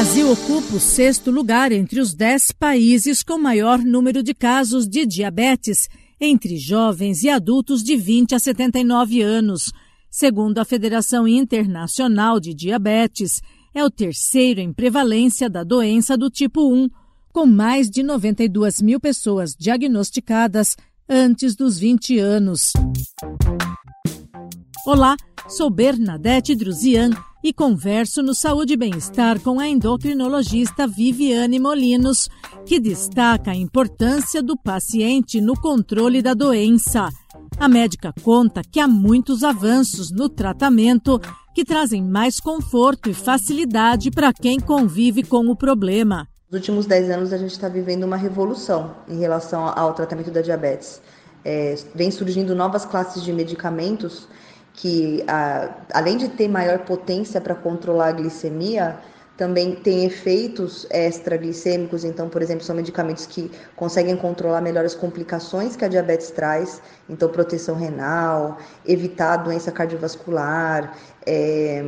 Brasil ocupa o sexto lugar entre os dez países com maior número de casos de diabetes entre jovens e adultos de 20 a 79 anos. Segundo a Federação Internacional de Diabetes, é o terceiro em prevalência da doença do tipo 1, com mais de 92 mil pessoas diagnosticadas antes dos 20 anos. Olá, sou Bernadette Druzian e converso no Saúde e Bem-Estar com a endocrinologista Viviane Molinos, que destaca a importância do paciente no controle da doença. A médica conta que há muitos avanços no tratamento que trazem mais conforto e facilidade para quem convive com o problema. Nos últimos 10 anos, a gente está vivendo uma revolução em relação ao tratamento da diabetes. É, vem surgindo novas classes de medicamentos que, a, além de ter maior potência para controlar a glicemia, também tem efeitos extraglicêmicos, então, por exemplo, são medicamentos que conseguem controlar melhor as complicações que a diabetes traz, então proteção renal, evitar doença cardiovascular, é,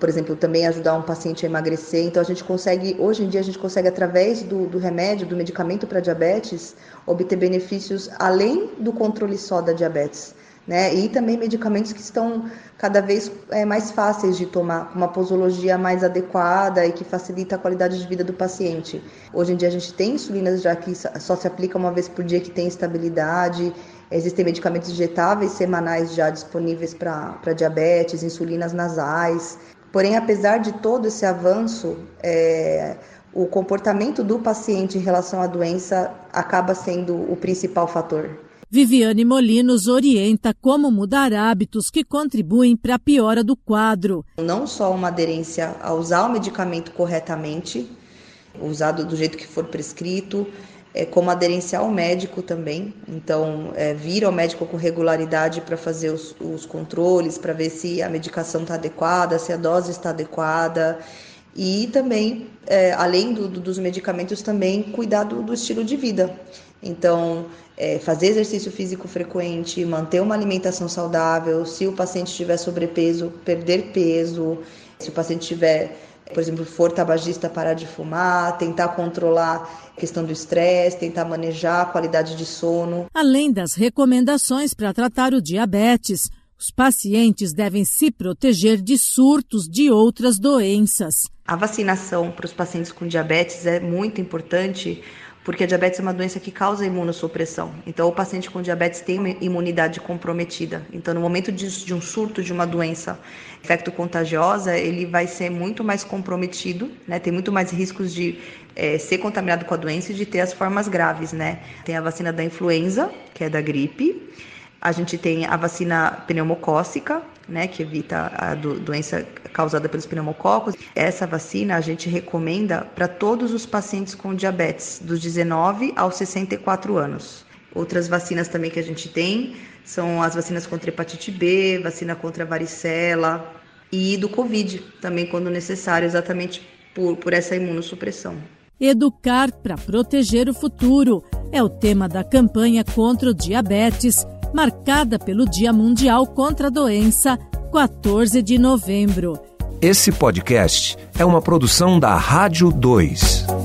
por exemplo, também ajudar um paciente a emagrecer. Então, a gente consegue, hoje em dia, a gente consegue, através do, do remédio, do medicamento para diabetes, obter benefícios além do controle só da diabetes né? E também medicamentos que estão cada vez é, mais fáceis de tomar, uma posologia mais adequada e que facilita a qualidade de vida do paciente. Hoje em dia a gente tem insulinas já que só se aplica uma vez por dia que tem estabilidade. Existem medicamentos injetáveis semanais já disponíveis para diabetes, insulinas nasais. Porém, apesar de todo esse avanço, é, o comportamento do paciente em relação à doença acaba sendo o principal fator. Viviane Molinos orienta como mudar hábitos que contribuem para a piora do quadro. Não só uma aderência a usar o medicamento corretamente, usado do jeito que for prescrito, é, como aderência ao médico também. Então, é, vir ao médico com regularidade para fazer os, os controles, para ver se a medicação está adequada, se a dose está adequada. E também, é, além do, do, dos medicamentos, também cuidar do, do estilo de vida. Então, é, fazer exercício físico frequente, manter uma alimentação saudável, se o paciente tiver sobrepeso, perder peso, se o paciente tiver, por exemplo, for tabagista, parar de fumar, tentar controlar a questão do estresse, tentar manejar a qualidade de sono. Além das recomendações para tratar o diabetes, os pacientes devem se proteger de surtos de outras doenças. A vacinação para os pacientes com diabetes é muito importante porque a diabetes é uma doença que causa imunossupressão. Então, o paciente com diabetes tem uma imunidade comprometida. Então, no momento de, um surto de uma doença infecto-contagiosa, ele vai ser muito mais comprometido, né? Tem muito mais riscos de é, ser contaminado com a doença e de ter as formas graves, né? Tem a vacina da influenza, que é da gripe. A gente tem a vacina pneumocócica, né, que evita a do, doença causada pelos pneumococos. Essa vacina a gente recomenda para todos os pacientes com diabetes, dos 19 aos 64 anos. Outras vacinas também que a gente tem são as vacinas contra hepatite B, vacina contra varicela e do Covid, também quando necessário, exatamente por, por essa imunossupressão. Educar para proteger o futuro é o tema da campanha contra o diabetes marcada pelo Dia Mundial contra a Doença, 14 de novembro. Esse podcast é uma produção da Rádio 2.